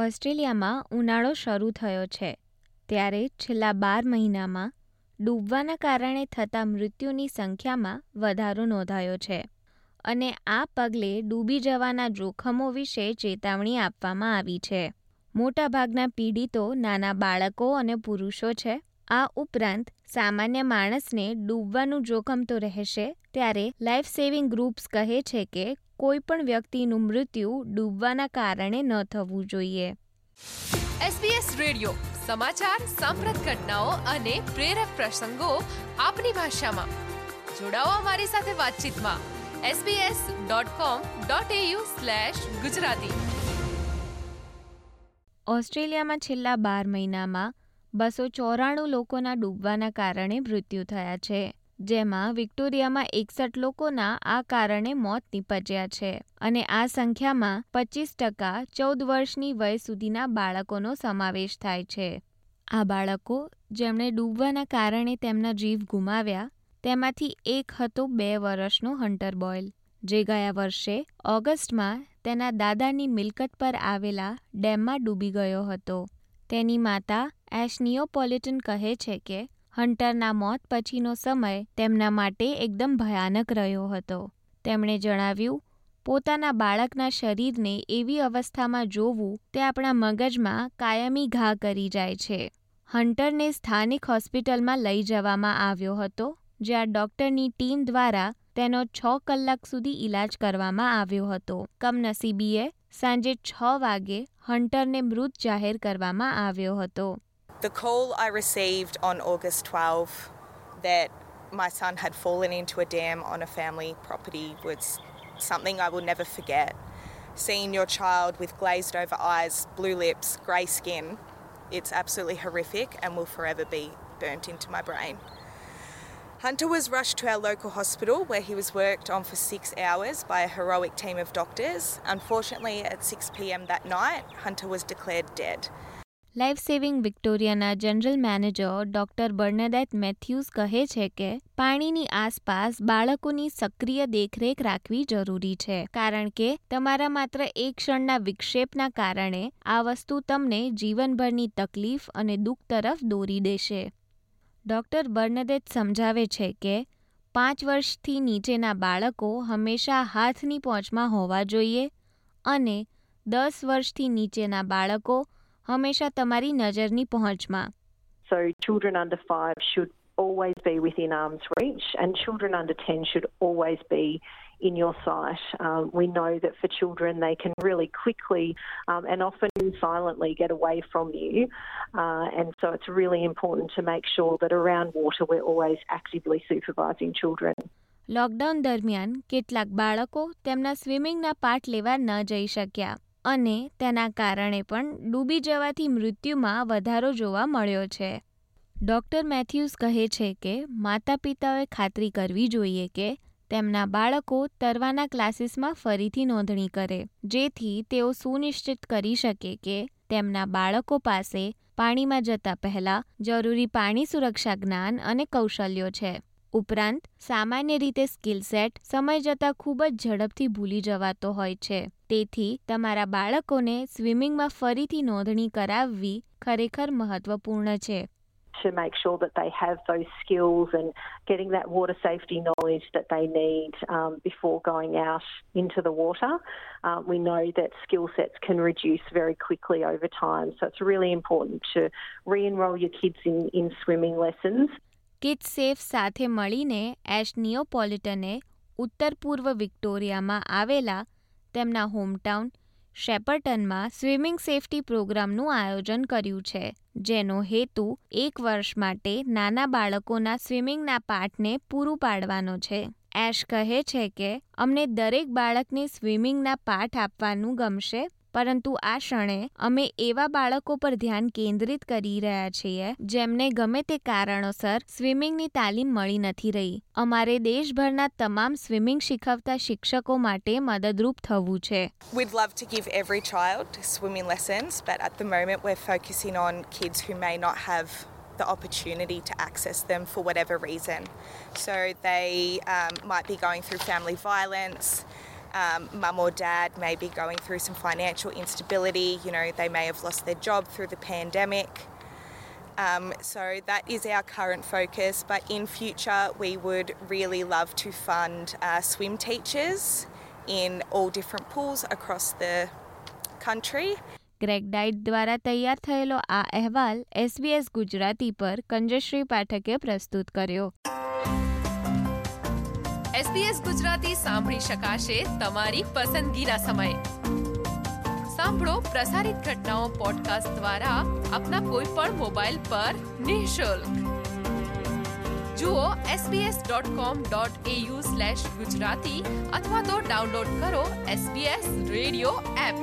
ઓસ્ટ્રેલિયામાં ઉનાળો શરૂ થયો છે, ત્યારે છેલ્લા બાર મહિનામાં ડૂબવાના કારણે થતા મૃત્યુની સંખ્યામાં વધારો નોંધાયો છે અને આ પગલે ડૂબી જવાના જોખમો વિશે ચેતવણી આપવામાં આવી છે. મોટાભાગના પીડિતો નાના બાળકો અને પુરુષો છે આ ઉપરાંત સામાન્ય માણસને ડૂબવાનું જોખમ તો રહેશે ત્યારે લાઈફ સેવિંગ ગ્રુપ્સ કહે છે કે કોઈ પણ વ્યક્તિનું મૃત્યુ ડૂબવાના કારણે ન થવું જોઈએ. SBS રેડિયો સમાચાર સાંપ્રત ઘટનાઓ અને પ્રેરક પ્રસંગો આપની ભાષામાં. જોડાઓ અમારી સાથે વાતચીતમાં. sbs.com.au ગુજરાતી. ઓસ્ટ્રેલિયામાં છેલ્લા બાર મહિનામાં બસો ચોરાણું લોકોના ડૂબવાના કારણે મૃત્યુ થયા છે, જેમાં વિક્ટોરિયામાં એકસઠ લોકોના આ કારણે મોત નીપજ્યા છે અને આ સંખ્યામાં પચીસ ટકા ચૌદ વર્ષની વય સુધીના બાળકોનો સમાવેશ થાય છે. આ બાળકો, જેમણે ડૂબવાના કારણે તેમના જીવ ગુમાવ્યા, તેમાંથી એક હતો બે વર્ષનો હન્ટર બોયલ, જે ગયા વર્ષે ઓગસ્ટમાં તેના દાદાની મિલકત પર આવેલા ડેમમાં ડૂબી ગયો હતો. તેની માતા એશનિયોપોલિટન કહે છે કે, હન્ટરના મોત પછીનો સમય તેમના માટે એકદમ ભયાનક રહ્યો હતો. તેમણે જણાવ્યું, પોતાના બાળકના શરીરને એવી અવસ્થામાં જોવું, તે આપણા મગજમાં કાયમી ઘા કરી જાય છે. હન્ટરને સ્થાનિક હોસ્પિટલમાં લઈ જવામાં આવ્યો હતો, જ્યાં ડોક્ટરની ટીમ દ્વારા તેનો છ કલાક સુધી ઈલાજ કરવામાં આવ્યો હતો. કમનસીબીએ સાંજે છ વાગે હન્ટરને મૃત જાહેર કરવામાં આવ્યો હતો. The call I received on August 12 that my son had fallen into a dam on a family property was something I will never forget. Seeing your child with glazed over eyes, blue lips, grey skin, it's absolutely horrific and will forever be burnt into my brain. Hunter was rushed to our local hospital where he was worked on for six hours by a heroic team of doctors. Unfortunately, at 6 pm that night, Hunter was declared dead. Life saving વિક્ટોરિયાના general manager doctor Bernadette Matthews કહે છે કે, પાણીની આસપાસ બાળકોની સક્રિય દેખરેખ રાખવી જરૂરી છે, કારણ કે તમારા માત્ર એક ક્ષણના વિક્ષેપના કારણે આ વસ્તુ તમને જીવનભરની તકલીફ અને દુઃખ તરફ દોરી દેશે. ડોક્ટર બર્નદેત સમજાવે છે કે, પાંચ વર્ષથી નીચેના બાળકો હંમેશા હાથની પહોંચમાં હોવા જોઈએ અને દસ વર્ષથી નીચેના બાળકો હંમેશા તમારી નજરની પહોંચમાં So children under five should always be within arm's reach, and children under 10 should always be in your sight. Um, we know that for children, they can really quickly um, and often silently get away from you. Uh, and so it's really important to make sure that around water, we're always actively supervising children. Lockdown દરમિયાન કેટલાક બાળકો તેમના સ્વિમિંગના પાઠ લેવા ન જઈ શક્યા અને તેના કારણે પણ ડૂબી જવાથી મૃત્યુમાં વધારો જોવા મળ્યો છે. ડોક્ટર મેથ્યુઝ કહે છે કે માતા પિતાઓએ ખાતરી કરવી જોઈએ કે તેમના બાળકો તરવાના ક્લાસીસમાં ફરીથી નોંધણી કરે, જેથી તેઓ સુનિશ્ચિત કરી શકે કે તેમના બાળકો પાસે પાણીમાં જતા પહેલા જરૂરી પાણી સુરક્ષા જ્ઞાન અને કૌશલ્યો છે. ઉપરાંત સામાન્ય રીતે સ્કિલ સેટ સમય જતાં ખૂબ જ ઝડપથી ભૂલી જવાતો હોય છે તેથી તમારા બાળકોને સ્વિમિંગમાં ફરીથી નોંધણી કરાવવી ખરેખર મહત્વપૂર્ણ છે to make sure that they have those skills and getting that water safety knowledge that they need um, before going out into the water. Uh, we know that skill sets can reduce very quickly over time, so it's really important to re enroll your kids in, in swimming lessons. Kid safe સાથે મળીને ash નિયોપોલિટને ઉત્તર પૂર્વ વિક્ટોરિયામાં આવેલા તેમના hometown શેપર્ટનમાં swimming safety પ્રોગ્રામનું આયોજન કર્યું છે, જેનો હેતુ એક વર્ષ માટે નાના બાળકોના સ્વિમિંગના પાઠને પૂરું પાડવાનો છે. એશ કહે છે કે, અમને દરેક બાળકને સ્વિમિંગના પાઠ આપવાનું ગમશે પરંતુ આ ક્ષણે અમે એવા બાળકો પર ધ્યાન કેન્દ્રિત કરી રહ્યા છીએ જેમને ગમે તે કારણોસર સ્વિમિંગની તાલીમ મળી નથી રહી અમારે દેશભરના તમામ સ્વિમિંગ શીખવતા શિક્ષકો માટે મદદરૂપ થવું છે We'd love to give every child swimming lessons, but at the moment we're focusing on kids who may not have the opportunity to access them for whatever reason. So they um, might be going through family violence, um, mum or dad may be going through some financial instability. You know, they may have lost their job through the pandemic. Um, so that is our current focus. But in future, we would really love to fund uh, swim teachers in all different pools across the country. Greg Dyte દ્વારા તૈયાર થયેલો આ અહેવાલ SBS Gujarati પર કંજશ્રી પાઠકે પ્રસ્તુત કર્યો SBS Gujarati સાંભળી શકાશે તમારી પસંદગીના સમયે સાંભળો પ્રસારિત ઘટનાઓ પોડકાસ્ટ દ્વારા આપના કોઈ પણ મોબાઈલ પર નિઃશુલ્ક જુઓ sbs.com.au સ્લેશ ગુજરાતી અથવા તો ડાઉનલોડ કરો SBS રેડિયો એપ